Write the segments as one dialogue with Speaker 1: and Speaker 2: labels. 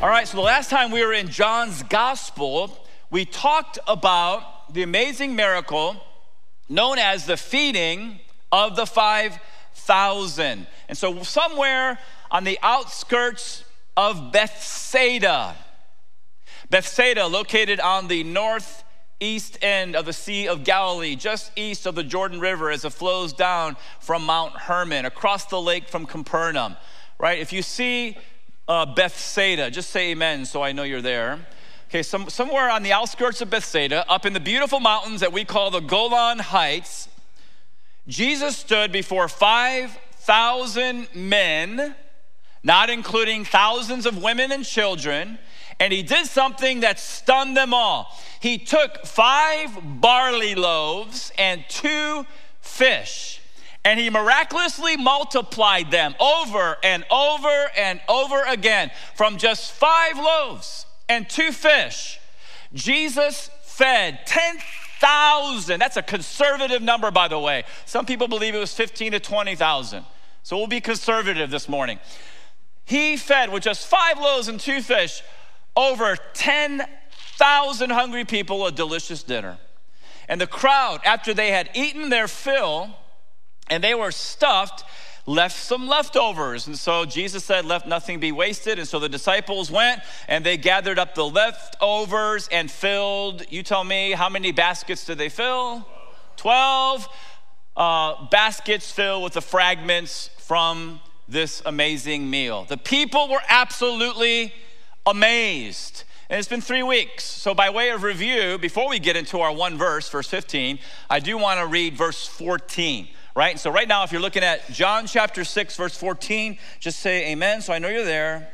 Speaker 1: All right, so the last time we were in John's gospel, we talked about the amazing miracle known as the feeding of the 5,000. And so, somewhere on the outskirts of Bethsaida, Bethsaida, located on the northeast end of the Sea of Galilee, just east of the Jordan River as it flows down from Mount Hermon, across the lake from Capernaum, right? If you see uh, Bethsaida. Just say amen so I know you're there. Okay, some, somewhere on the outskirts of Bethsaida, up in the beautiful mountains that we call the Golan Heights, Jesus stood before 5,000 men, not including thousands of women and children, and he did something that stunned them all. He took five barley loaves and two fish and he miraculously multiplied them over and over and over again from just five loaves and two fish. Jesus fed 10,000. That's a conservative number, by the way. Some people believe it was 15 to 20,000. So we'll be conservative this morning. He fed with just five loaves and two fish over 10,000 hungry people a delicious dinner. And the crowd, after they had eaten their fill, and they were stuffed left some leftovers. And so Jesus said, Let nothing be wasted. And so the disciples went and they gathered up the leftovers and filled, you tell me, how many baskets did they fill? Twelve uh, baskets filled with the fragments from this amazing meal. The people were absolutely amazed. And it's been three weeks. So, by way of review, before we get into our one verse, verse 15, I do want to read verse 14 right? So, right now, if you're looking at John chapter 6, verse 14, just say amen. So I know you're there.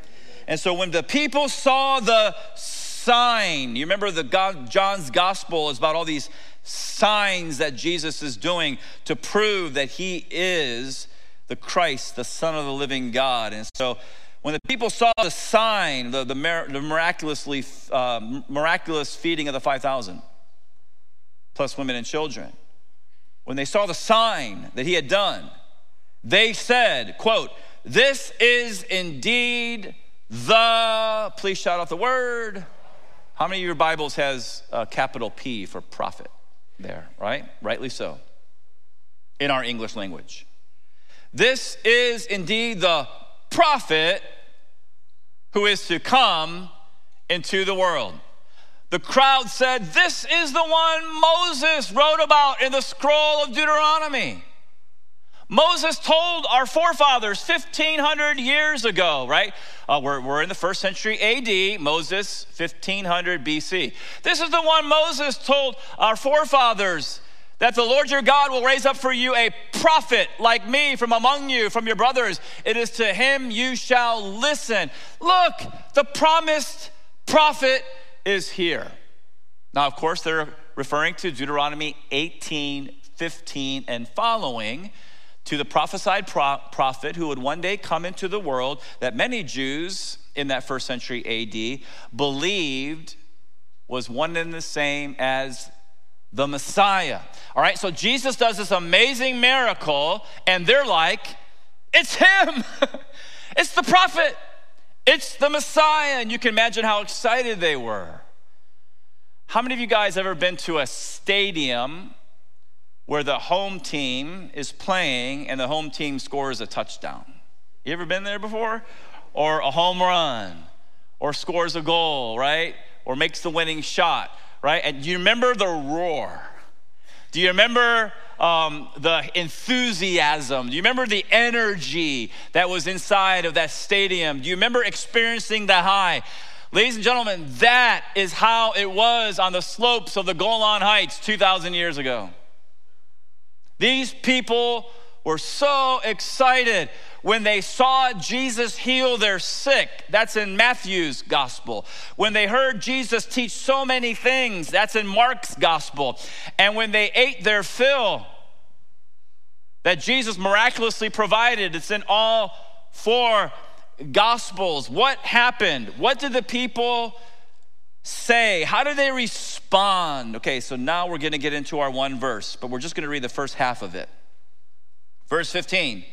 Speaker 1: And so, when the people saw the sign, you remember the God, John's gospel is about all these signs that Jesus is doing to prove that he is the Christ, the Son of the living God. And so, when the people saw the sign, the, the, the miraculously uh, miraculous feeding of the 5,000, plus women and children, when they saw the sign that he had done, they said, quote, this is indeed the, please shout out the word. How many of your Bibles has a capital P for prophet there, right? Rightly so, in our English language. This is indeed the prophet who is to come into the world. The crowd said, This is the one Moses wrote about in the scroll of Deuteronomy. Moses told our forefathers 1,500 years ago, right? Uh, we're, we're in the first century AD, Moses, 1500 BC. This is the one Moses told our forefathers that the Lord your God will raise up for you a prophet like me from among you, from your brothers. It is to him you shall listen. Look, the promised prophet is here. Now, of course, they're referring to Deuteronomy 18, 15, and following to the prophesied pro- prophet who would one day come into the world that many Jews in that first century AD believed was one and the same as the Messiah. All right, so Jesus does this amazing miracle, and they're like, it's him, it's the prophet. It's the Messiah. And you can imagine how excited they were. How many of you guys ever been to a stadium where the home team is playing and the home team scores a touchdown? You ever been there before? Or a home run, or scores a goal, right? Or makes the winning shot, right? And you remember the roar? Do you remember um, the enthusiasm? Do you remember the energy that was inside of that stadium? Do you remember experiencing the high? Ladies and gentlemen, that is how it was on the slopes of the Golan Heights 2,000 years ago. These people were so excited when they saw Jesus heal their sick. That's in Matthew's gospel. When they heard Jesus teach so many things. That's in Mark's gospel. And when they ate their fill, that Jesus miraculously provided, it's in all four gospels. What happened? What did the people say? How did they respond? Okay, so now we're going to get into our one verse, but we're just going to read the first half of it. Verse 15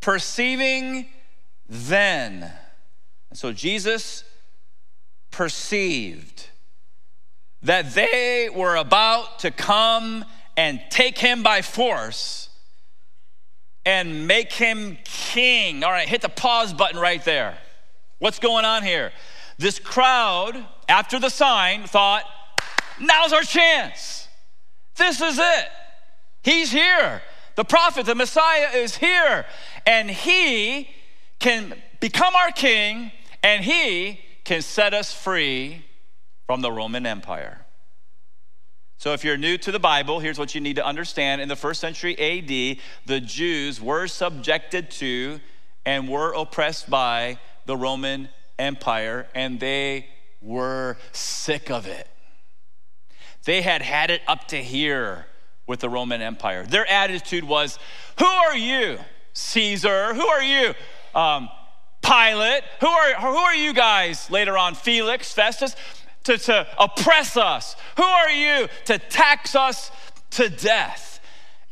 Speaker 1: perceiving then. And so Jesus perceived that they were about to come and take him by force and make him king. All right, hit the pause button right there. What's going on here? This crowd, after the sign, thought, now's our chance. This is it. He's here. The prophet, the Messiah is here. And he can become our king and he can set us free from the Roman Empire. So, if you're new to the Bible, here's what you need to understand. In the first century AD, the Jews were subjected to and were oppressed by the Roman Empire, and they were sick of it. They had had it up to here with the Roman Empire. Their attitude was, Who are you, Caesar? Who are you, um, Pilate? Who are, who are you guys later on, Felix, Festus, to, to oppress us? Who are you to tax us to death?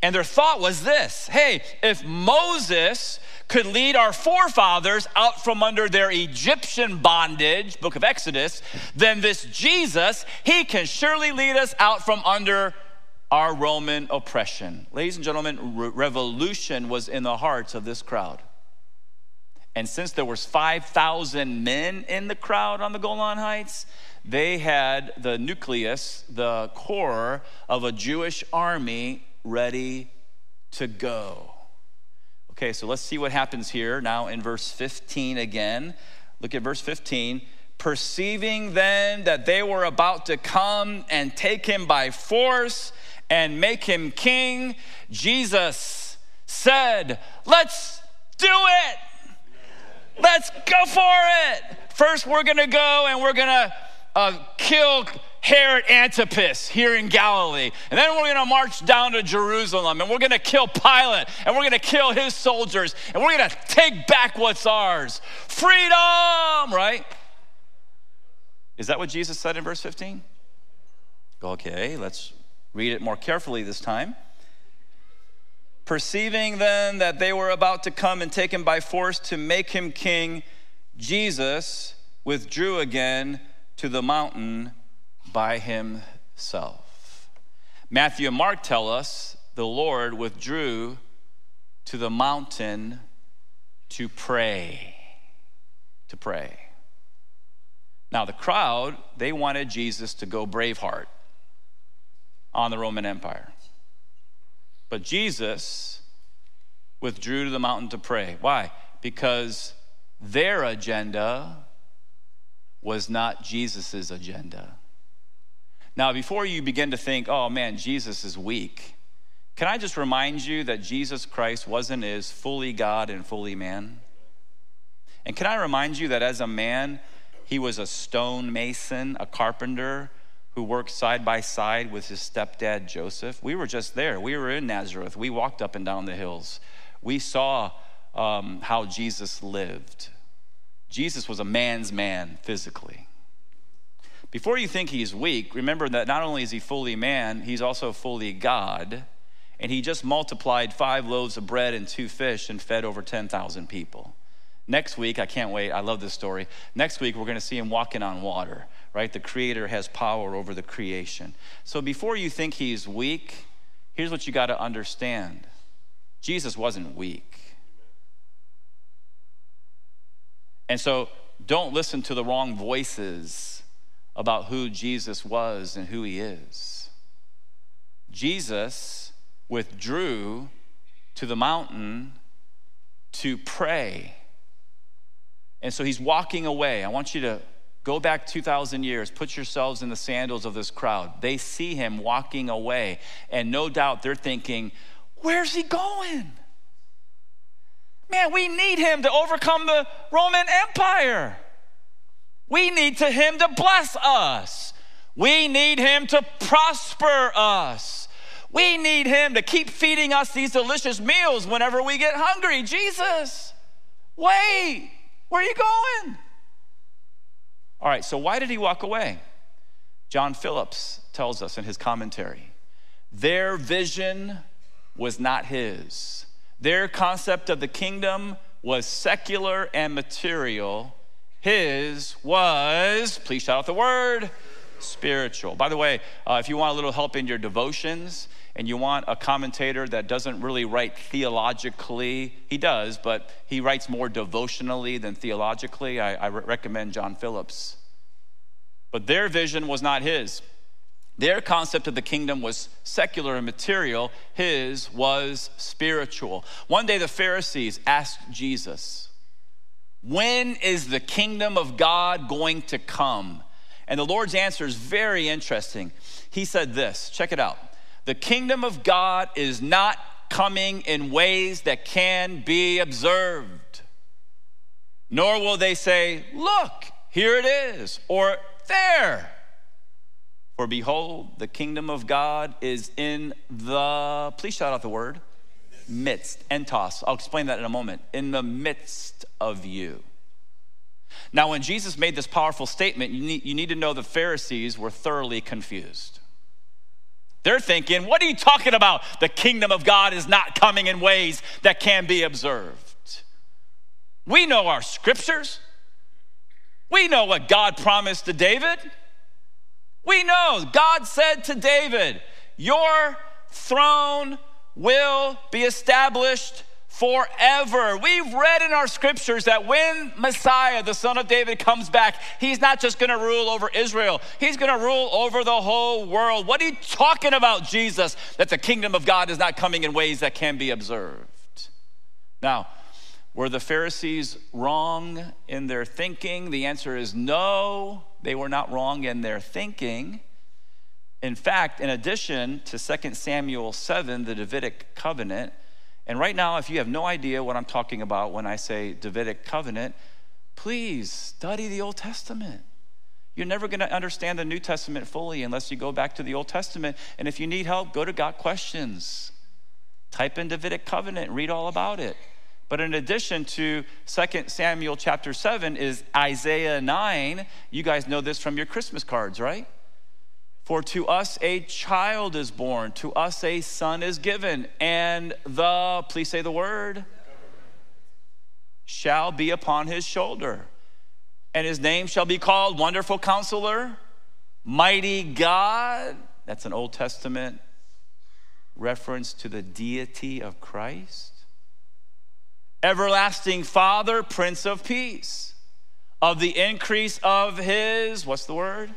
Speaker 1: And their thought was this hey, if Moses could lead our forefathers out from under their Egyptian bondage, book of Exodus, then this Jesus, he can surely lead us out from under our Roman oppression. Ladies and gentlemen, re- revolution was in the hearts of this crowd. And since there was 5,000 men in the crowd on the Golan Heights, they had the nucleus, the core of a Jewish army ready to go. Okay, so let's see what happens here now in verse 15 again. Look at verse 15. Perceiving then that they were about to come and take him by force and make him king, Jesus said, Let's do it. Let's go for it. First, we're gonna go and we're gonna uh, kill Herod Antipas here in Galilee. And then we're gonna march down to Jerusalem and we're gonna kill Pilate and we're gonna kill his soldiers and we're gonna take back what's ours. Freedom, right? Is that what Jesus said in verse 15? Okay, let's Read it more carefully this time. Perceiving then that they were about to come and take him by force to make him king, Jesus withdrew again to the mountain by himself. Matthew and Mark tell us the Lord withdrew to the mountain to pray. To pray. Now, the crowd, they wanted Jesus to go braveheart on the Roman Empire. But Jesus withdrew to the mountain to pray. Why? Because their agenda was not Jesus' agenda. Now, before you begin to think, oh man, Jesus is weak, can I just remind you that Jesus Christ wasn't is fully God and fully man? And can I remind you that as a man, he was a stone mason, a carpenter, who worked side by side with his stepdad Joseph. We were just there. We were in Nazareth. We walked up and down the hills. We saw um, how Jesus lived. Jesus was a man's man physically. Before you think he's weak, remember that not only is he fully man, he's also fully God. And he just multiplied five loaves of bread and two fish and fed over 10,000 people. Next week, I can't wait. I love this story. Next week, we're going to see him walking on water right? The creator has power over the creation. So before you think he's weak, here's what you got to understand Jesus wasn't weak. And so don't listen to the wrong voices about who Jesus was and who he is. Jesus withdrew to the mountain to pray. And so he's walking away. I want you to Go back 2,000 years, put yourselves in the sandals of this crowd. They see him walking away, and no doubt they're thinking, Where's he going? Man, we need him to overcome the Roman Empire. We need to him to bless us. We need him to prosper us. We need him to keep feeding us these delicious meals whenever we get hungry. Jesus, wait, where are you going? All right, so why did he walk away? John Phillips tells us in his commentary their vision was not his. Their concept of the kingdom was secular and material. his was, please shout out the word, spiritual. By the way, uh, if you want a little help in your devotions and you want a commentator that doesn't really write theologically, he does, but he writes more devotionally than theologically, I, I recommend John Phillips. But their vision was not his. Their concept of the kingdom was secular and material, his was spiritual. One day the Pharisees asked Jesus, When is the kingdom of God going to come? And the Lord's answer is very interesting. He said this check it out. The kingdom of God is not coming in ways that can be observed, nor will they say, Look, here it is, or there. For behold, the kingdom of God is in the, please shout out the word, midst, entos. I'll explain that in a moment. In the midst of you. Now, when Jesus made this powerful statement, you need, you need to know the Pharisees were thoroughly confused. They're thinking, what are you talking about? The kingdom of God is not coming in ways that can be observed. We know our scriptures. We know what God promised to David. We know God said to David, Your throne will be established forever. We've read in our scriptures that when Messiah, the son of David, comes back, he's not just gonna rule over Israel, he's gonna rule over the whole world. What are you talking about, Jesus? That the kingdom of God is not coming in ways that can be observed. Now, were the Pharisees wrong in their thinking? The answer is no, they were not wrong in their thinking. In fact, in addition to 2 Samuel 7, the Davidic covenant, and right now, if you have no idea what I'm talking about when I say Davidic covenant, please study the Old Testament. You're never going to understand the New Testament fully unless you go back to the Old Testament. And if you need help, go to Got Questions. Type in Davidic covenant, read all about it. But in addition to 2 Samuel chapter 7 is Isaiah 9. You guys know this from your Christmas cards, right? For to us a child is born, to us a son is given, and the, please say the word, shall be upon his shoulder. And his name shall be called Wonderful Counselor, Mighty God. That's an Old Testament reference to the deity of Christ everlasting Father, Prince of Peace, of the increase of his, what's the word?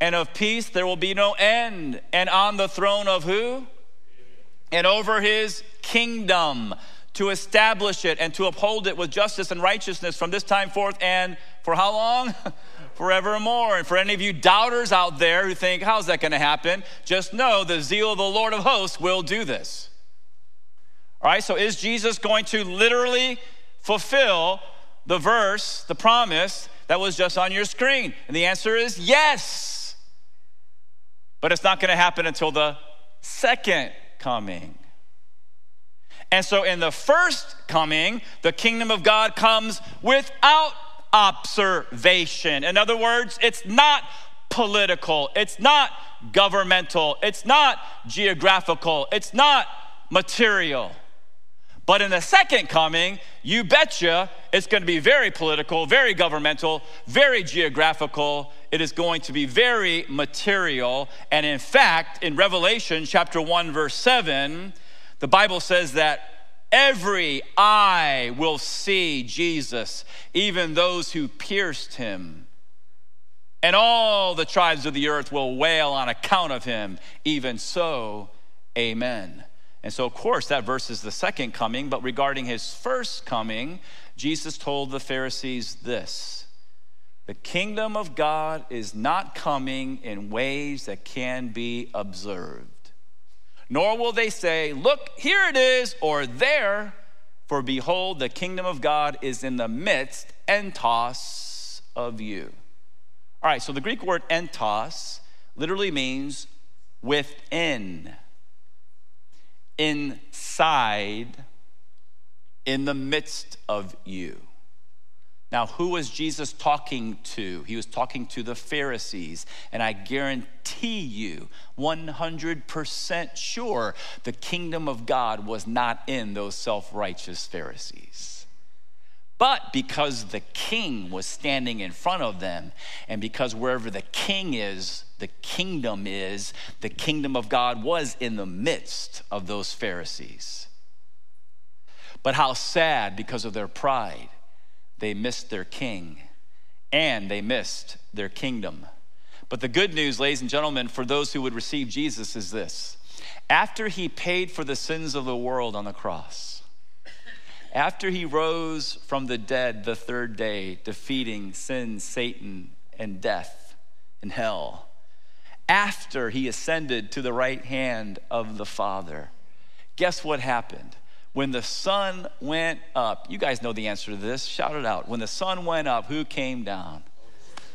Speaker 1: And of peace there will be no end. And on the throne of who? And over his kingdom to establish it and to uphold it with justice and righteousness from this time forth and for how long? Forevermore. And for any of you doubters out there who think, how's that going to happen? Just know the zeal of the Lord of hosts will do this. All right, so is Jesus going to literally fulfill the verse, the promise that was just on your screen? And the answer is yes. But it's not going to happen until the second coming. And so in the first coming, the kingdom of God comes without observation. In other words, it's not political, it's not governmental, it's not geographical, it's not material. But in the second coming, you betcha it's going to be very political, very governmental, very geographical. It is going to be very material. And in fact, in Revelation chapter 1, verse 7, the Bible says that every eye will see Jesus, even those who pierced him. And all the tribes of the earth will wail on account of him. Even so, amen. And so, of course, that verse is the second coming, but regarding his first coming, Jesus told the Pharisees this The kingdom of God is not coming in ways that can be observed. Nor will they say, Look, here it is, or there, for behold, the kingdom of God is in the midst, entos, of you. All right, so the Greek word entos literally means within inside, in the midst of you. Now, who was Jesus talking to? He was talking to the Pharisees. And I guarantee you, 100% sure, the kingdom of God was not in those self righteous Pharisees. But because the king was standing in front of them, and because wherever the king is, the kingdom is, the kingdom of God was in the midst of those Pharisees. But how sad, because of their pride, they missed their king and they missed their kingdom. But the good news, ladies and gentlemen, for those who would receive Jesus is this after he paid for the sins of the world on the cross, after he rose from the dead the third day, defeating sin, Satan, and death and hell, after he ascended to the right hand of the Father, guess what happened? When the Son went up, you guys know the answer to this, shout it out. When the Son went up, who came down?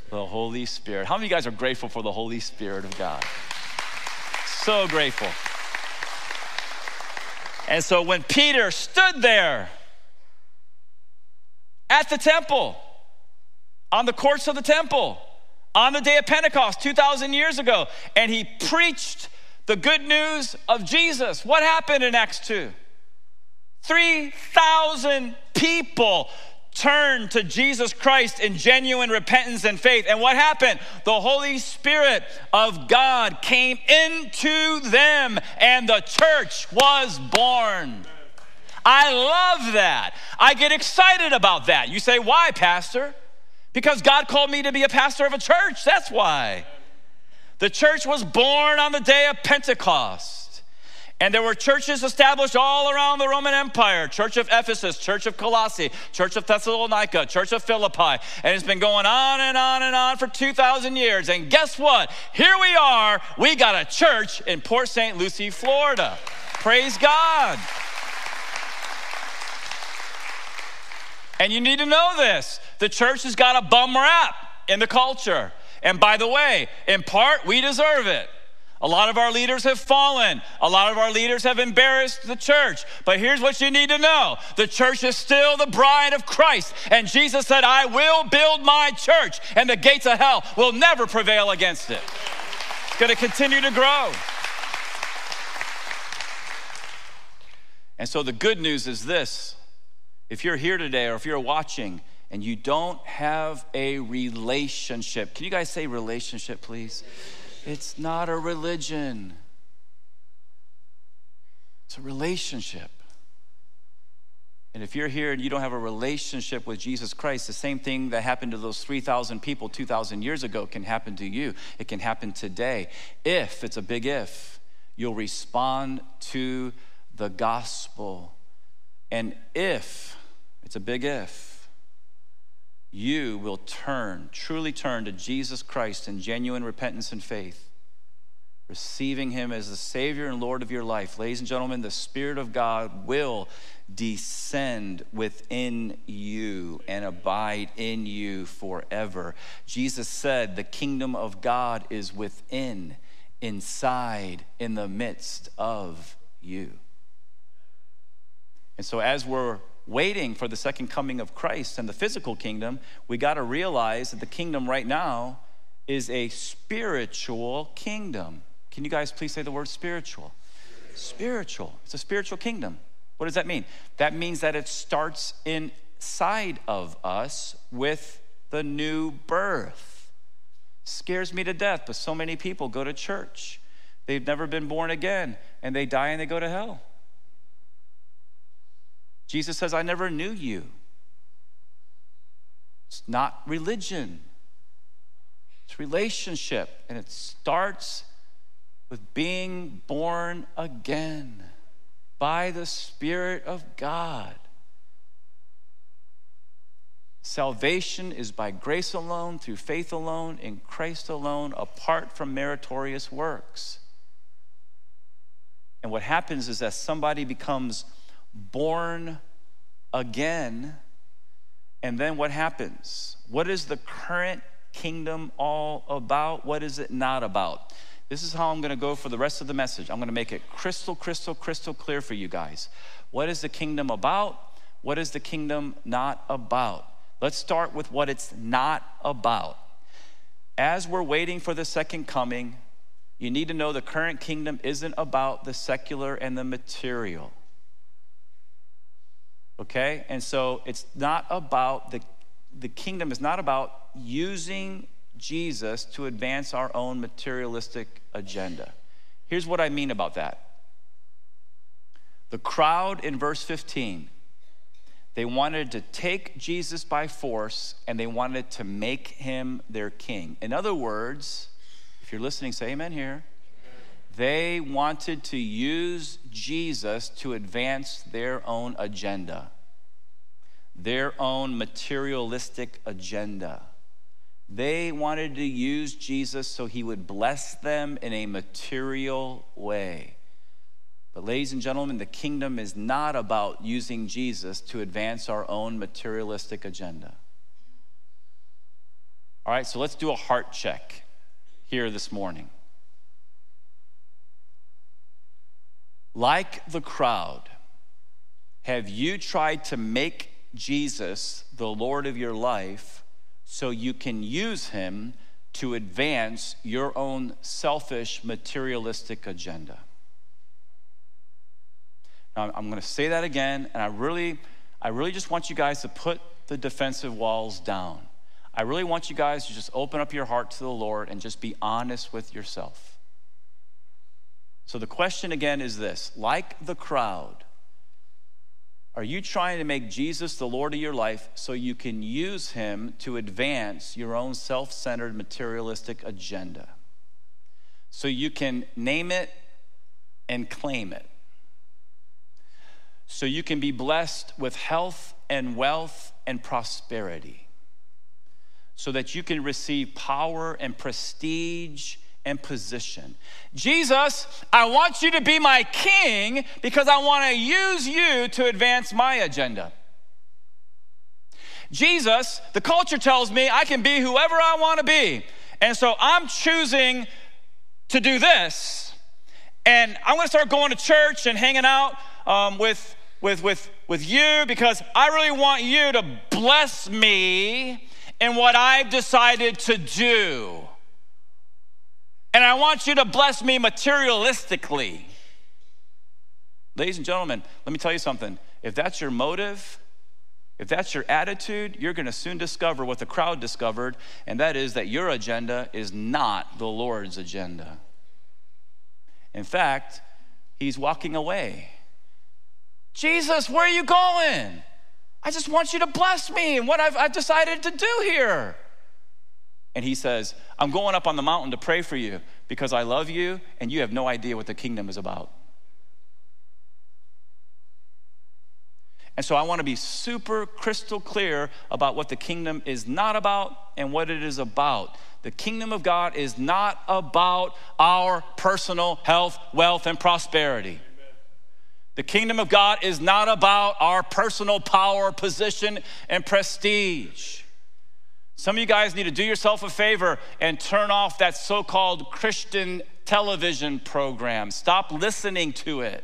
Speaker 1: The Holy Spirit. How many of you guys are grateful for the Holy Spirit of God? So grateful. And so when Peter stood there, at the temple, on the courts of the temple, on the day of Pentecost 2,000 years ago, and he preached the good news of Jesus. What happened in Acts 2? 3,000 people turned to Jesus Christ in genuine repentance and faith. And what happened? The Holy Spirit of God came into them, and the church was born. I love that. I get excited about that. You say, why, Pastor? Because God called me to be a pastor of a church. That's why. The church was born on the day of Pentecost. And there were churches established all around the Roman Empire Church of Ephesus, Church of Colossae, Church of Thessalonica, Church of Philippi. And it's been going on and on and on for 2,000 years. And guess what? Here we are. We got a church in Port St. Lucie, Florida. Praise God. And you need to know this the church has got a bum rap in the culture. And by the way, in part, we deserve it. A lot of our leaders have fallen. A lot of our leaders have embarrassed the church. But here's what you need to know the church is still the bride of Christ. And Jesus said, I will build my church, and the gates of hell will never prevail against it. It's going to continue to grow. And so the good news is this if you're here today or if you're watching and you don't have a relationship, can you guys say relationship, please? It's not a religion, it's a relationship. And if you're here and you don't have a relationship with Jesus Christ, the same thing that happened to those 3,000 people 2,000 years ago can happen to you. It can happen today. If, it's a big if, you'll respond to the gospel. And if, it's a big if. You will turn, truly turn to Jesus Christ in genuine repentance and faith, receiving Him as the Savior and Lord of your life. Ladies and gentlemen, the Spirit of God will descend within you and abide in you forever. Jesus said, The kingdom of God is within, inside, in the midst of you. And so, as we're waiting for the second coming of Christ and the physical kingdom, we got to realize that the kingdom right now is a spiritual kingdom. Can you guys please say the word spiritual? Spiritual. It's a spiritual kingdom. What does that mean? That means that it starts inside of us with the new birth. Scares me to death, but so many people go to church. They've never been born again and they die and they go to hell. Jesus says, I never knew you. It's not religion, it's relationship. And it starts with being born again by the Spirit of God. Salvation is by grace alone, through faith alone, in Christ alone, apart from meritorious works. And what happens is that somebody becomes born again. And then what happens? What is the current kingdom all about? What is it not about? This is how I'm going to go for the rest of the message. I'm going to make it crystal, crystal, crystal clear for you guys. What is the kingdom about? What is the kingdom not about? Let's start with what it's not about. As we're waiting for the second coming, you need to know the current kingdom isn't about the secular and the material. Okay? And so it's not about the, the kingdom is not about using Jesus to advance our own materialistic agenda. Here's what I mean about that. The crowd in verse 15, they wanted to take Jesus by force and they wanted to make him their king. In other words, if you're listening, say amen here. They wanted to use Jesus to advance their own agenda, their own materialistic agenda. They wanted to use Jesus so he would bless them in a material way. But, ladies and gentlemen, the kingdom is not about using Jesus to advance our own materialistic agenda. All right, so let's do a heart check here this morning. Like the crowd, have you tried to make Jesus the Lord of your life so you can use him to advance your own selfish, materialistic agenda? Now, I'm going to say that again, and I really, I really just want you guys to put the defensive walls down. I really want you guys to just open up your heart to the Lord and just be honest with yourself. So the question again is this like the crowd, are you trying to make Jesus the Lord of your life so you can use him to advance your own self centered materialistic agenda? So you can name it and claim it. So you can be blessed with health and wealth and prosperity. So that you can receive power and prestige and position. Jesus, I want you to be my king because I want to use you to advance my agenda. Jesus, the culture tells me I can be whoever I want to be. And so I'm choosing to do this. And I'm going to start going to church and hanging out um, with, with, with, with you because I really want you to bless me in what I've decided to do. And I want you to bless me materialistically. Ladies and gentlemen, let me tell you something. If that's your motive, if that's your attitude, you're going to soon discover what the crowd discovered, and that is that your agenda is not the Lord's agenda. In fact, he's walking away. Jesus, where are you going? I just want you to bless me and what I've, I've decided to do here. And he says, I'm going up on the mountain to pray for you because I love you and you have no idea what the kingdom is about. And so I want to be super crystal clear about what the kingdom is not about and what it is about. The kingdom of God is not about our personal health, wealth, and prosperity. The kingdom of God is not about our personal power, position, and prestige. Some of you guys need to do yourself a favor and turn off that so called Christian television program. Stop listening to it.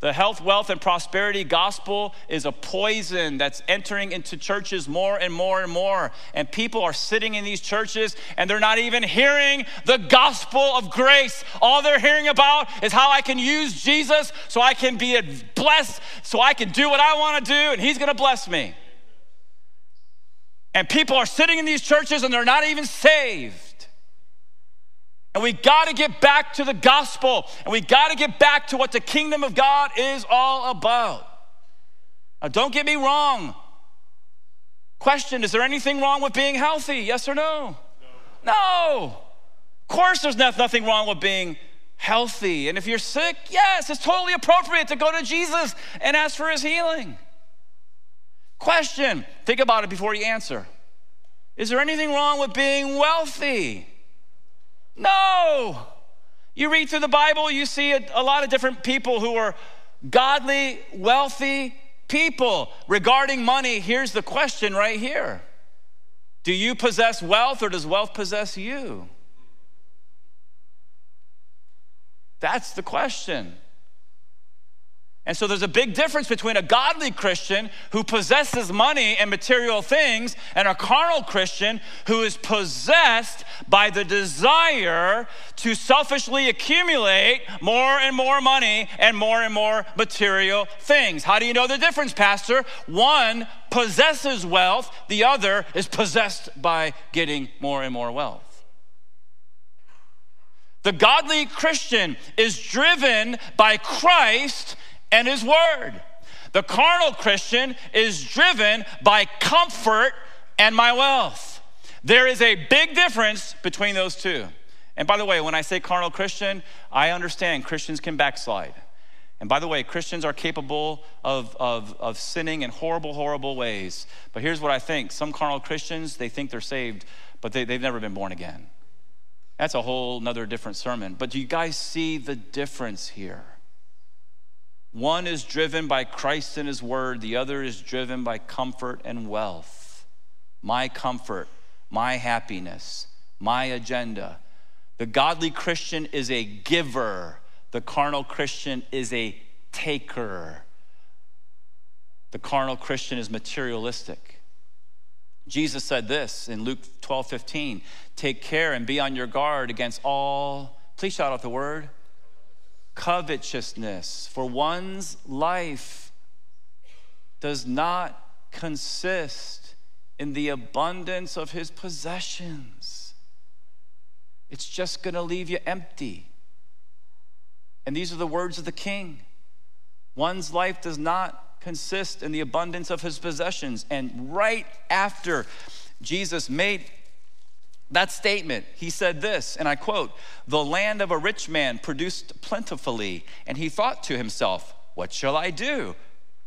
Speaker 1: The health, wealth, and prosperity gospel is a poison that's entering into churches more and more and more. And people are sitting in these churches and they're not even hearing the gospel of grace. All they're hearing about is how I can use Jesus so I can be blessed, so I can do what I want to do, and He's going to bless me. And people are sitting in these churches and they're not even saved. And we got to get back to the gospel and we got to get back to what the kingdom of God is all about. Now, don't get me wrong. Question Is there anything wrong with being healthy? Yes or no? No. no. Of course, there's nothing wrong with being healthy. And if you're sick, yes, it's totally appropriate to go to Jesus and ask for his healing. Question think about it before you answer. Is there anything wrong with being wealthy? No. You read through the Bible, you see a, a, lot of different people who are godly, wealthy people. Regarding money, here's the question right here Do you possess wealth or does wealth possess you? That's the question. And so there's a big difference between a godly Christian who possesses money and material things and a carnal Christian who is possessed by the desire to selfishly accumulate more and more money and more and more material things. How do you know the difference, Pastor? One possesses wealth, the other is possessed by getting more and more wealth. The godly Christian is driven by Christ and His Word. The carnal Christian is driven by comfort and my wealth. There is a big difference between those two. And by the way, when I say carnal Christian, I understand Christians can backslide. And by the way, Christians are capable of, of, of sinning in horrible, horrible ways. But here's what I think some carnal Christians, they think they're saved, but they, they've never been born again. That's a whole nother different sermon. But do you guys see the difference here? One is driven by Christ and His Word, the other is driven by comfort and wealth. My comfort, my happiness, my agenda. The godly Christian is a giver, the carnal Christian is a taker. The carnal Christian is materialistic. Jesus said this in Luke 12 15 Take care and be on your guard against all, please shout out the word covetousness, for one's life does not consist in the abundance of his possessions. It's just gonna leave you empty. And these are the words of the king. One's life does not consist in the abundance of his possessions. And right after Jesus made that statement, he said this, and I quote The land of a rich man produced plentifully, and he thought to himself, What shall I do?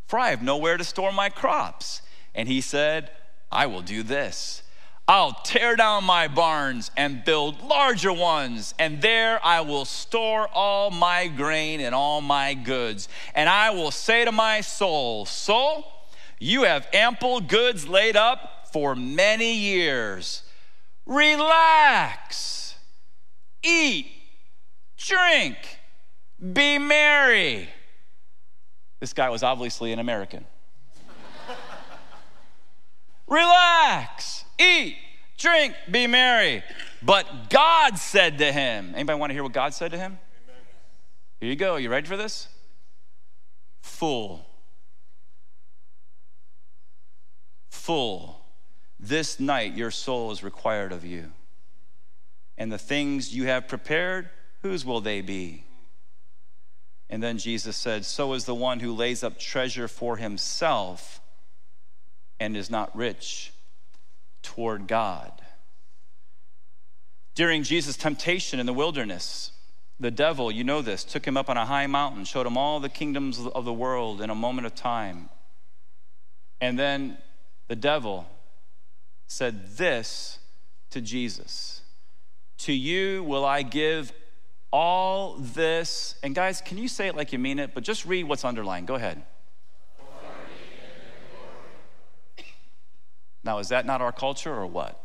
Speaker 1: For I have nowhere to store my crops. And he said, I will do this. I'll tear down my barns and build larger ones, and there I will store all my grain and all my goods. And I will say to my soul, Soul, you have ample goods laid up for many years relax, eat, drink, be merry. This guy was obviously an American. relax, eat, drink, be merry. But God said to him, anybody want to hear what God said to him? Amen. Here you go. You ready for this? Fool. Full this night your soul is required of you. And the things you have prepared, whose will they be? And then Jesus said, So is the one who lays up treasure for himself and is not rich toward God. During Jesus' temptation in the wilderness, the devil, you know this, took him up on a high mountain, showed him all the kingdoms of the world in a moment of time. And then the devil said this to Jesus To you will I give all this. And guys, can you say it like you mean it? But just read what's underlined. Go ahead. Now, is that not our culture or what?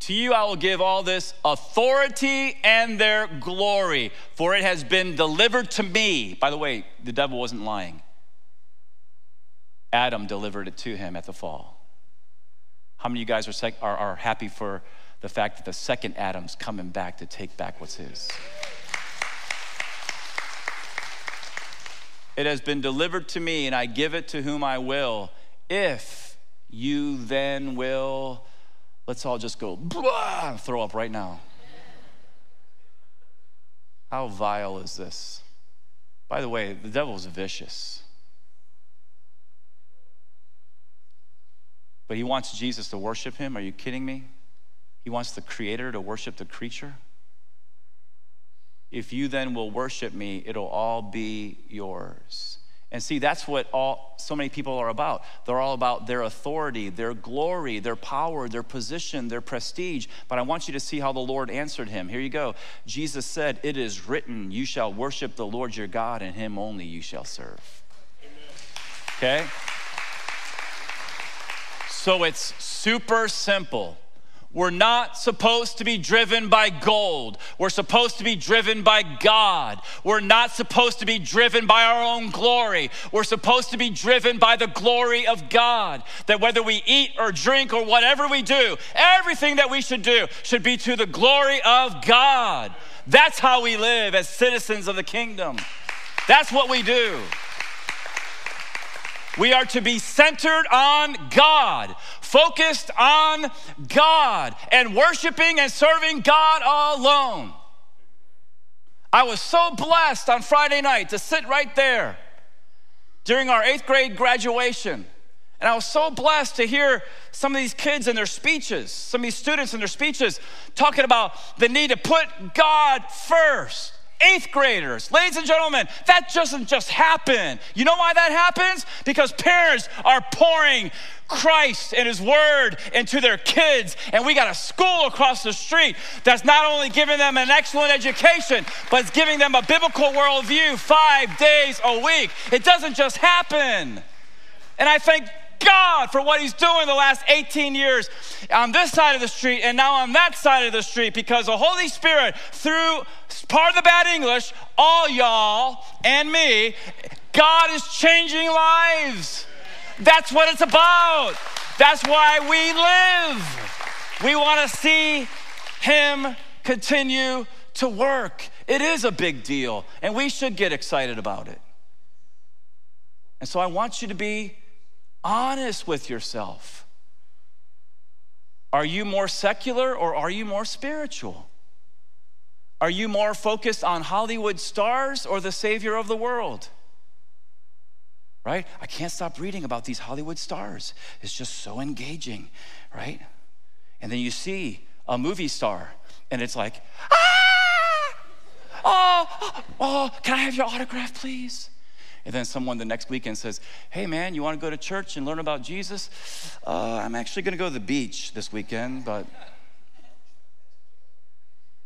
Speaker 1: To you I will give all this authority and their glory, for it has been delivered to me. By the way, the devil wasn't lying. Adam delivered it to him at the fall. How many of you guys are, sec- are, are happy for the fact that the second Adam's coming back to take back what's his? It has been delivered to me, and I give it to whom I will. If you then will, let's all just go blah, throw up right now. How vile is this? By the way, the devil is vicious. But he wants Jesus to worship him. Are you kidding me? He wants the creator to worship the creature. If you then will worship me, it'll all be yours. And see, that's what all so many people are about. They're all about their authority, their glory, their power, their position, their prestige. But I want you to see how the Lord answered him. Here you go. Jesus said, It is written, you shall worship the Lord your God, and him only you shall serve. Amen. Okay? So it's super simple. We're not supposed to be driven by gold. We're supposed to be driven by God. We're not supposed to be driven by our own glory. We're supposed to be driven by the glory of God. That whether we eat or drink or whatever we do, everything that we should do should be to the glory of God. That's how we live as citizens of the kingdom. That's what we do. We are to be centered on God, focused on God, and worshiping and serving God alone. I was so blessed on Friday night to sit right there during our eighth grade graduation. And I was so blessed to hear some of these kids in their speeches, some of these students in their speeches, talking about the need to put God first eighth graders. Ladies and gentlemen, that doesn't just happen. You know why that happens? Because parents are pouring Christ and His Word into their kids. And we got a school across the street that's not only giving them an excellent education, but it's giving them a biblical worldview five days a week. It doesn't just happen. And I thank God for what He's doing the last 18 years on this side of the street and now on that side of the street because the Holy Spirit, through part of the bad English, all y'all and me, God is changing lives. That's what it's about. That's why we live. We want to see Him continue to work. It is a big deal, and we should get excited about it. And so I want you to be honest with yourself. Are you more secular or are you more spiritual? Are you more focused on Hollywood stars or the Savior of the world? Right? I can't stop reading about these Hollywood stars. It's just so engaging, right? And then you see a movie star, and it's like, ah! Oh, oh, can I have your autograph, please? And then someone the next weekend says, Hey man, you want to go to church and learn about Jesus? Uh, I'm actually going to go to the beach this weekend, but.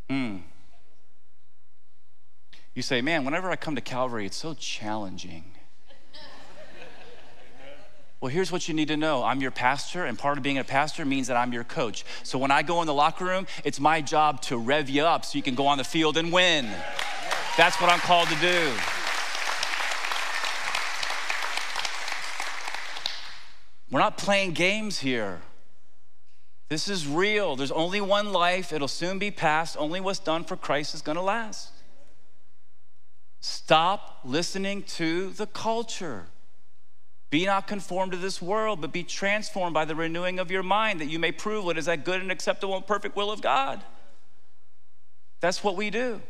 Speaker 1: Hmm. You say, Man, whenever I come to Calvary, it's so challenging. Well, here's what you need to know I'm your pastor, and part of being a pastor means that I'm your coach. So when I go in the locker room, it's my job to rev you up so you can go on the field and win. That's what I'm called to do. We're not playing games here. This is real. There's only one life, it'll soon be past. Only what's done for Christ is gonna last. Stop listening to the culture. Be not conformed to this world, but be transformed by the renewing of your mind, that you may prove what is that good and acceptable and perfect will of God. That's what we do.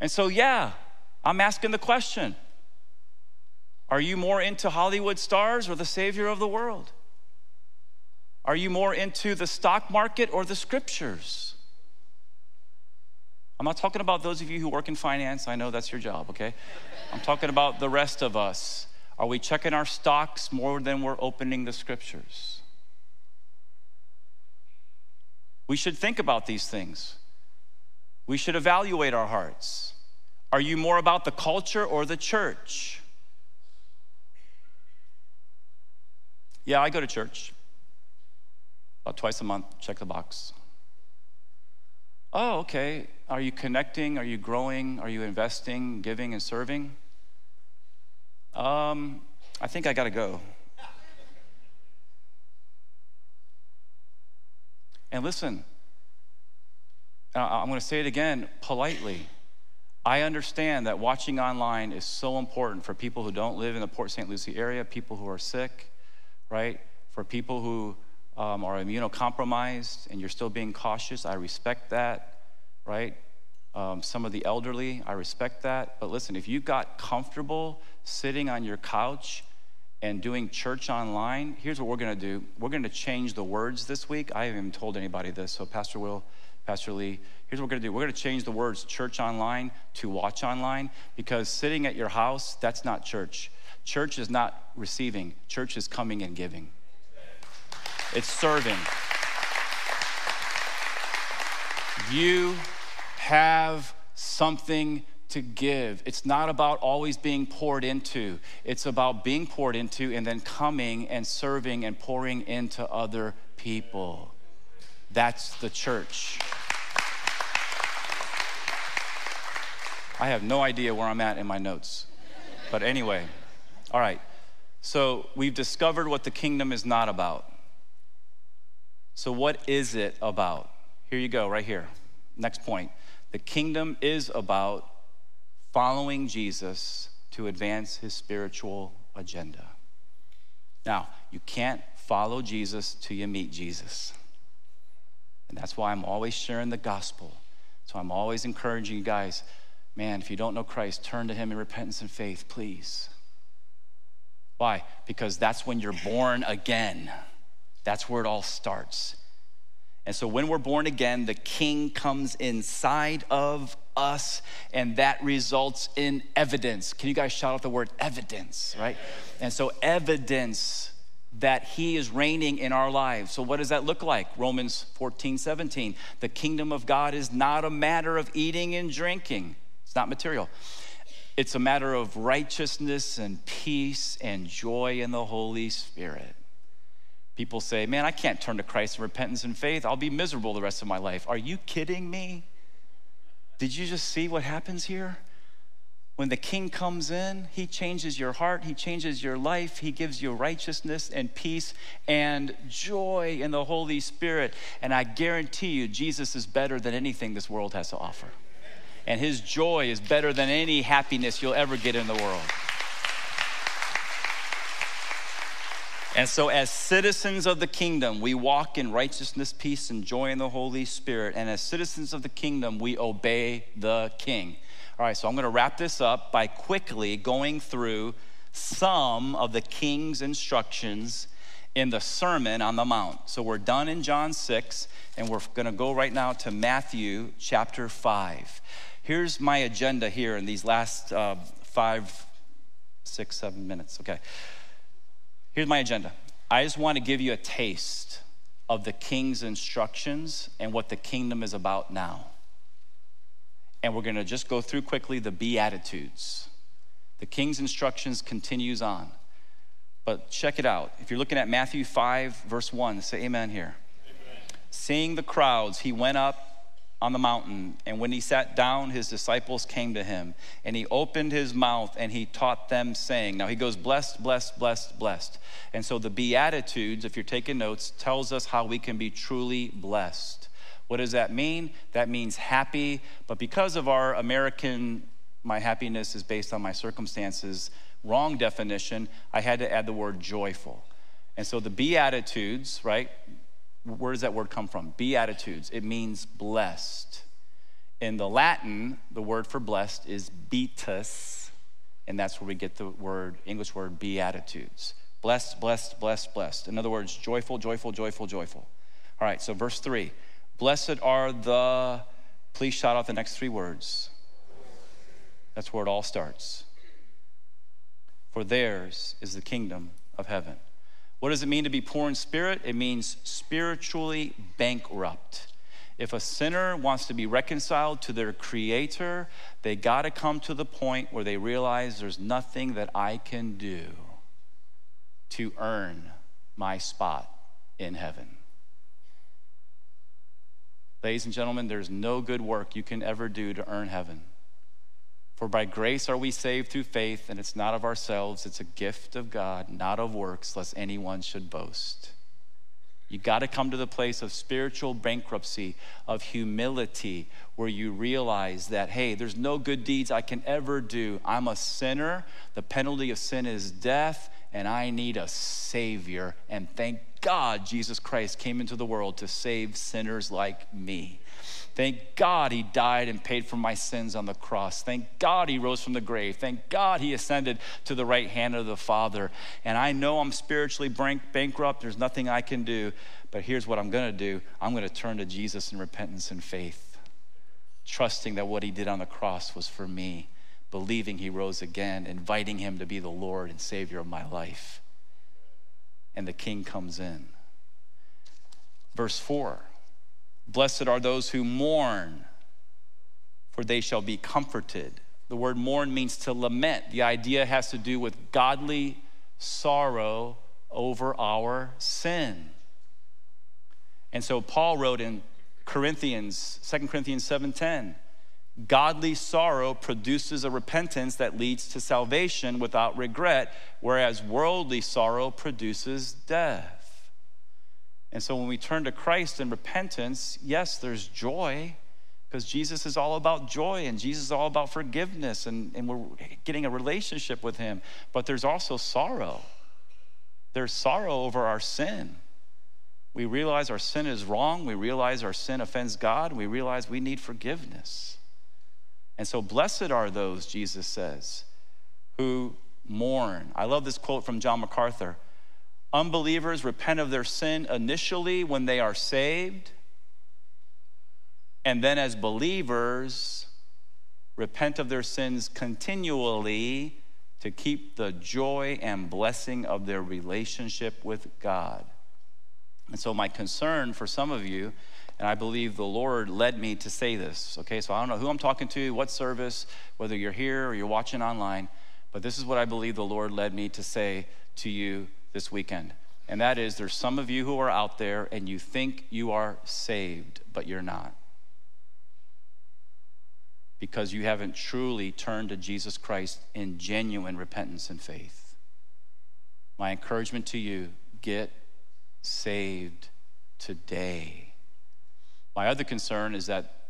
Speaker 1: And so, yeah, I'm asking the question are you more into Hollywood stars or the Savior of the world? Are you more into the stock market or the scriptures? I'm not talking about those of you who work in finance. I know that's your job, okay? I'm talking about the rest of us. Are we checking our stocks more than we're opening the scriptures? We should think about these things. We should evaluate our hearts. Are you more about the culture or the church? Yeah, I go to church about twice a month, check the box. Oh, okay. Are you connecting? Are you growing? Are you investing, giving, and serving? Um, I think I got to go. And listen, I'm going to say it again politely. I understand that watching online is so important for people who don't live in the Port St. Lucie area, people who are sick, right? For people who um, are immunocompromised and you're still being cautious, I respect that, right? Um, some of the elderly, I respect that. But listen, if you got comfortable sitting on your couch and doing church online, here's what we're going to do. We're going to change the words this week. I haven't even told anybody this, so Pastor Will, Pastor Lee, here's what we're going to do. We're going to change the words church online to watch online because sitting at your house, that's not church. Church is not receiving, church is coming and giving, it's serving. You have something to give. It's not about always being poured into, it's about being poured into and then coming and serving and pouring into other people. That's the church. I have no idea where I'm at in my notes. But anyway, all right. So we've discovered what the kingdom is not about. So, what is it about? Here you go, right here. Next point. The kingdom is about following Jesus to advance his spiritual agenda. Now, you can't follow Jesus till you meet Jesus. And that's why I'm always sharing the gospel. So I'm always encouraging you guys man, if you don't know Christ, turn to him in repentance and faith, please. Why? Because that's when you're born again. That's where it all starts. And so when we're born again, the king comes inside of us, and that results in evidence. Can you guys shout out the word evidence, right? And so, evidence that he is reigning in our lives. So, what does that look like? Romans 14, 17. The kingdom of God is not a matter of eating and drinking, it's not material. It's a matter of righteousness and peace and joy in the Holy Spirit. People say, Man, I can't turn to Christ in repentance and faith. I'll be miserable the rest of my life. Are you kidding me? Did you just see what happens here? When the king comes in, he changes your heart, he changes your life, he gives you righteousness and peace and joy in the Holy Spirit. And I guarantee you, Jesus is better than anything this world has to offer. And his joy is better than any happiness you'll ever get in the world. And so, as citizens of the kingdom, we walk in righteousness, peace, and joy in the Holy Spirit. And as citizens of the kingdom, we obey the king. All right, so I'm going to wrap this up by quickly going through some of the king's instructions in the Sermon on the Mount. So we're done in John 6, and we're going to go right now to Matthew chapter 5. Here's my agenda here in these last uh, five, six, seven minutes. Okay. Here's my agenda. I just want to give you a taste of the king's instructions and what the kingdom is about now. And we're going to just go through quickly the beatitudes. The king's instructions continues on. But check it out. If you're looking at Matthew 5 verse 1, say amen here. Amen. Seeing the crowds, he went up on the mountain. And when he sat down, his disciples came to him, and he opened his mouth and he taught them, saying, Now he goes, blessed, blessed, blessed, blessed. And so the Beatitudes, if you're taking notes, tells us how we can be truly blessed. What does that mean? That means happy, but because of our American, my happiness is based on my circumstances, wrong definition, I had to add the word joyful. And so the Beatitudes, right? Where does that word come from? Beatitudes. It means blessed. In the Latin, the word for blessed is beatus, and that's where we get the word, English word, beatitudes. Blessed, blessed, blessed, blessed. In other words, joyful, joyful, joyful, joyful. All right, so verse three. Blessed are the, please shout out the next three words. That's where it all starts. For theirs is the kingdom of heaven. What does it mean to be poor in spirit? It means spiritually bankrupt. If a sinner wants to be reconciled to their creator, they got to come to the point where they realize there's nothing that I can do to earn my spot in heaven. Ladies and gentlemen, there's no good work you can ever do to earn heaven. For by grace are we saved through faith, and it's not of ourselves, it's a gift of God, not of works, lest anyone should boast. You got to come to the place of spiritual bankruptcy, of humility, where you realize that, hey, there's no good deeds I can ever do. I'm a sinner. The penalty of sin is death, and I need a Savior. And thank God Jesus Christ came into the world to save sinners like me. Thank God he died and paid for my sins on the cross. Thank God he rose from the grave. Thank God he ascended to the right hand of the Father. And I know I'm spiritually bankrupt. There's nothing I can do. But here's what I'm going to do I'm going to turn to Jesus in repentance and faith, trusting that what he did on the cross was for me, believing he rose again, inviting him to be the Lord and Savior of my life. And the King comes in. Verse 4. Blessed are those who mourn, for they shall be comforted. The word mourn means to lament. The idea has to do with godly sorrow over our sin. And so Paul wrote in Corinthians, 2 Corinthians 7:10, godly sorrow produces a repentance that leads to salvation without regret, whereas worldly sorrow produces death. And so when we turn to Christ in repentance, yes, there's joy because Jesus is all about joy and Jesus is all about forgiveness and, and we're getting a relationship with Him. But there's also sorrow. There's sorrow over our sin. We realize our sin is wrong. We realize our sin offends God. We realize we need forgiveness. And so, blessed are those, Jesus says, who mourn. I love this quote from John MacArthur Unbelievers repent of their sin initially when they are saved, and then as believers, repent of their sins continually to keep the joy and blessing of their relationship with God. And so, my concern for some of you, and I believe the Lord led me to say this, okay? So, I don't know who I'm talking to, what service, whether you're here or you're watching online, but this is what I believe the Lord led me to say to you this weekend. And that is there's some of you who are out there and you think you are saved, but you're not. Because you haven't truly turned to Jesus Christ in genuine repentance and faith. My encouragement to you get saved today. My other concern is that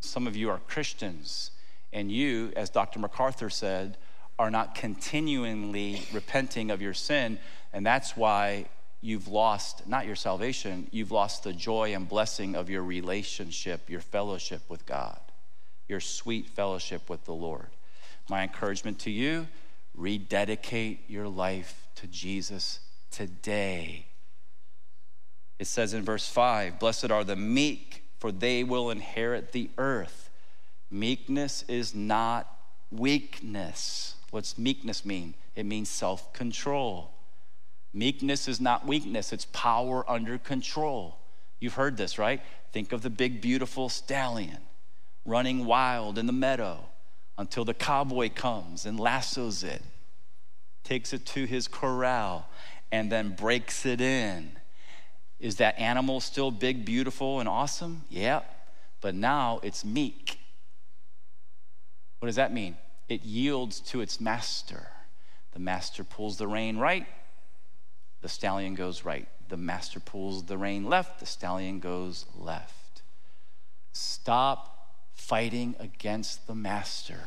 Speaker 1: some of you are Christians, and you, as Dr. MacArthur said, are not continually repenting of your sin, and that's why you've lost not your salvation, you've lost the joy and blessing of your relationship, your fellowship with God, your sweet fellowship with the Lord. My encouragement to you rededicate your life to Jesus today. It says in verse 5 Blessed are the meek, for they will inherit the earth. Meekness is not weakness. What's meekness mean? It means self control. Meekness is not weakness, it's power under control. You've heard this, right? Think of the big, beautiful stallion running wild in the meadow until the cowboy comes and lassos it, takes it to his corral, and then breaks it in is that animal still big, beautiful, and awesome? Yeah, but now it's meek. What does that mean? It yields to its master. The master pulls the rein right, the stallion goes right. The master pulls the rein left, the stallion goes left. Stop fighting against the master.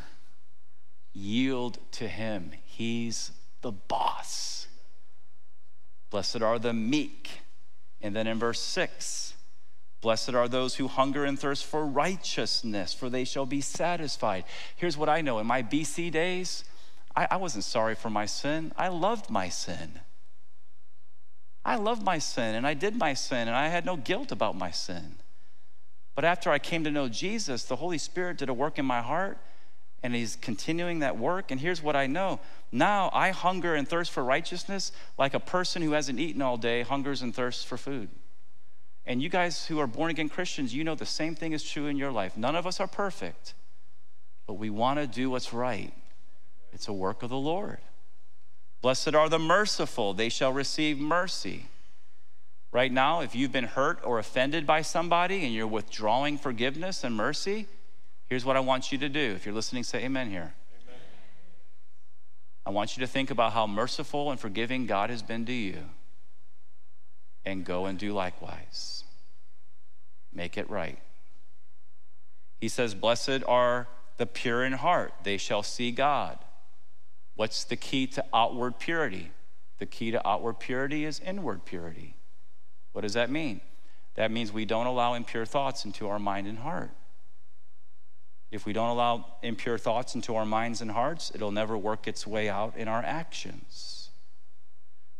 Speaker 1: Yield to him. He's the boss. Blessed are the meek and then in verse 6, Blessed are those who hunger and thirst for righteousness, for they shall be satisfied. Here's what I know in my BC days, I, I, wasn't sorry for my sin. I loved my sin. I loved my sin and I did my sin and I had no guilt about my sin. But after I came to know Jesus, the Holy Spirit did a work in my heart and He's continuing that work. And here's what I know now I hunger and thirst for righteousness like a person who hasn't eaten all day hungers and thirsts for food. And you guys who are born again Christians, you know the same thing is true in your life. None of us are perfect, but we want to do what's right. It's a work of the Lord. Blessed are the merciful, they shall receive mercy. Right now, if you've been hurt or offended by somebody and you're withdrawing forgiveness and mercy, Here's what I want you to do. If you're listening, say amen here. Amen. I want you to think about how merciful and forgiving God has been to you and go and do likewise. Make it right. He says, Blessed are the pure in heart, they shall see God. What's the key to outward purity? The key to outward purity is inward purity. What does that mean? That means we don't allow impure thoughts into our mind and heart. If we don't allow impure thoughts into our minds and hearts, it'll never work its way out in our actions.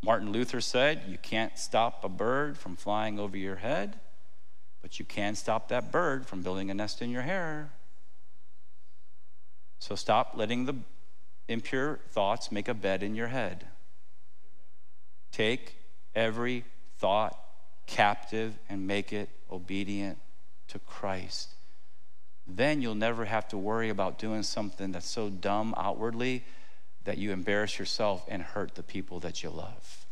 Speaker 1: Martin Luther said, You can't stop a bird from flying over your head, but you can stop that bird from building a nest in your hair. So stop letting the impure thoughts make a bed in your head. Take every thought captive and make it obedient to Christ then you'll never have to worry about doing something that's so dumb outwardly that you embarrass yourself and hurt the people that you love.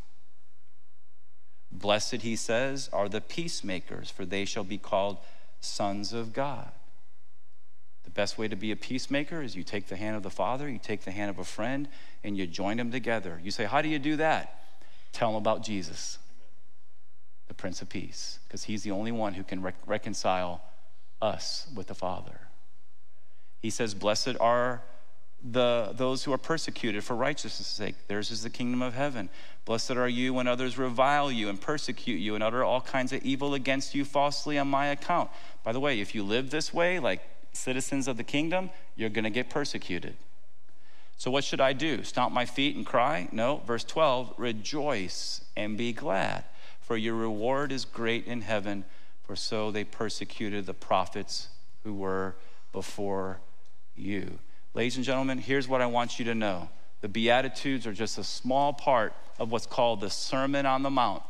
Speaker 1: Blessed, he says, are the peacemakers, for they shall be called sons of God. The best way to be a peacemaker is you take the hand of the Father, you take the hand of a friend, and you join them together. You say, How do you do that? Tell them about Jesus, the Prince of Peace, because he's the only one who can rec- reconcile us with the Father. He says, Blessed are the, those who are persecuted for righteousness' sake. Theirs is the kingdom of heaven. Blessed are you when others revile you and persecute you and utter all kinds of evil against you falsely on my account. By the way, if you live this way, like citizens of the kingdom, you're going to get persecuted. So, what should I do? Stomp my feet and cry? No. Verse 12 Rejoice and be glad, for your reward is great in heaven, for so they persecuted the prophets who were before you. Ladies and gentlemen, here's what I want you to know the Beatitudes are just a small part of what's called the Sermon on the Mount.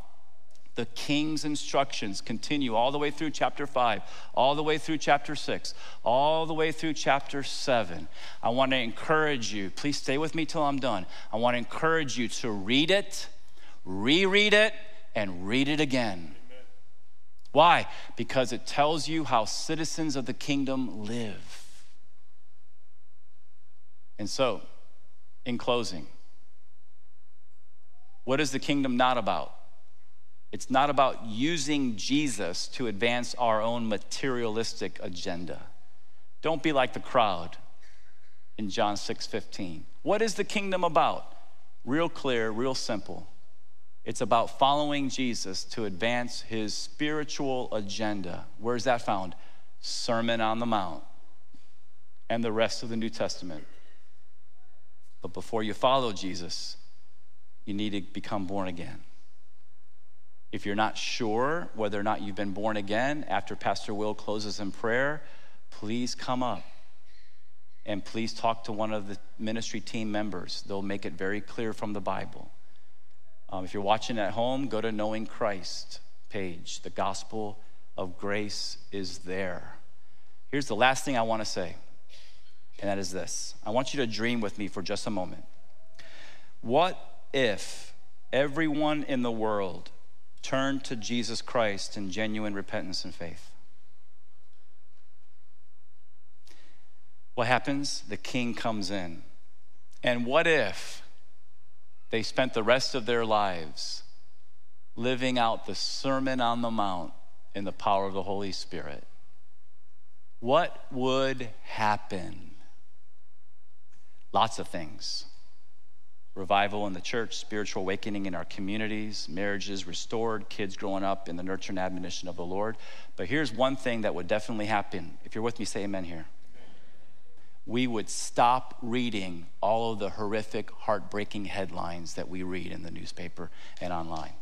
Speaker 1: The king's instructions continue all the way through chapter 5, all the way through chapter 6, all the way through chapter 7. I want to encourage you, please stay with me till I'm done. I want to encourage you to read it, reread it, and read it again. Why? Because it tells you how citizens of the kingdom live. And so, in closing, what is the kingdom not about? It's not about using Jesus to advance our own materialistic agenda. Don't be like the crowd in John 6 15. What is the kingdom about? Real clear, real simple. It's about following Jesus to advance his spiritual agenda. Where's that found? Sermon on the Mount and the rest of the New Testament. But before you follow Jesus, you need to become born again. If you're not sure whether or not you've been born again, after Pastor Will closes in prayer, please come up and please talk to one of the ministry team members. They'll make it very clear from the Bible. Um, if you're watching at home, go to Knowing Christ page. The gospel of grace is there. Here's the last thing I want to say and that is this I want you to dream with me for just a moment. What if everyone in the world turned to Jesus Christ in genuine repentance and faith? What happens? The king comes in. And what if they spent the rest of their lives living out the Sermon on the Mount in the power of the Holy Spirit? What would happen? Lots of things revival in the church, spiritual awakening in our communities, marriages restored, kids growing up in the nurture and admonition of the Lord. But here's one thing that would definitely happen. If you're with me, say amen here. We would stop reading all of the horrific, heartbreaking headlines that we read in the newspaper and online.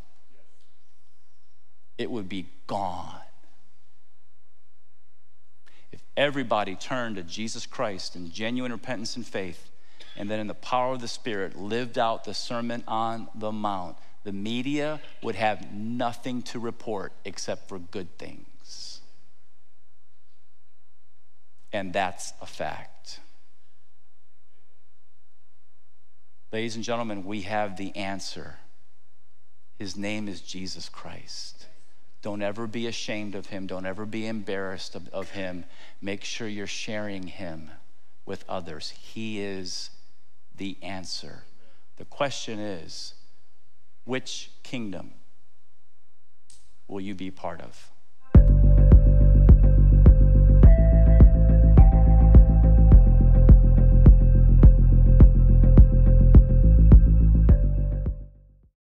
Speaker 1: It would be gone. If everybody turned to Jesus Christ in genuine repentance and faith, and then in the power of the Spirit lived out the Sermon on the Mount, the media would have nothing to report except for good things. And that's a fact. Ladies and gentlemen, we have the answer. His name is Jesus Christ. Don't ever be ashamed of him. Don't ever be embarrassed of, of him. Make sure you're sharing him with others. He is the answer. The question is which kingdom will you be part of?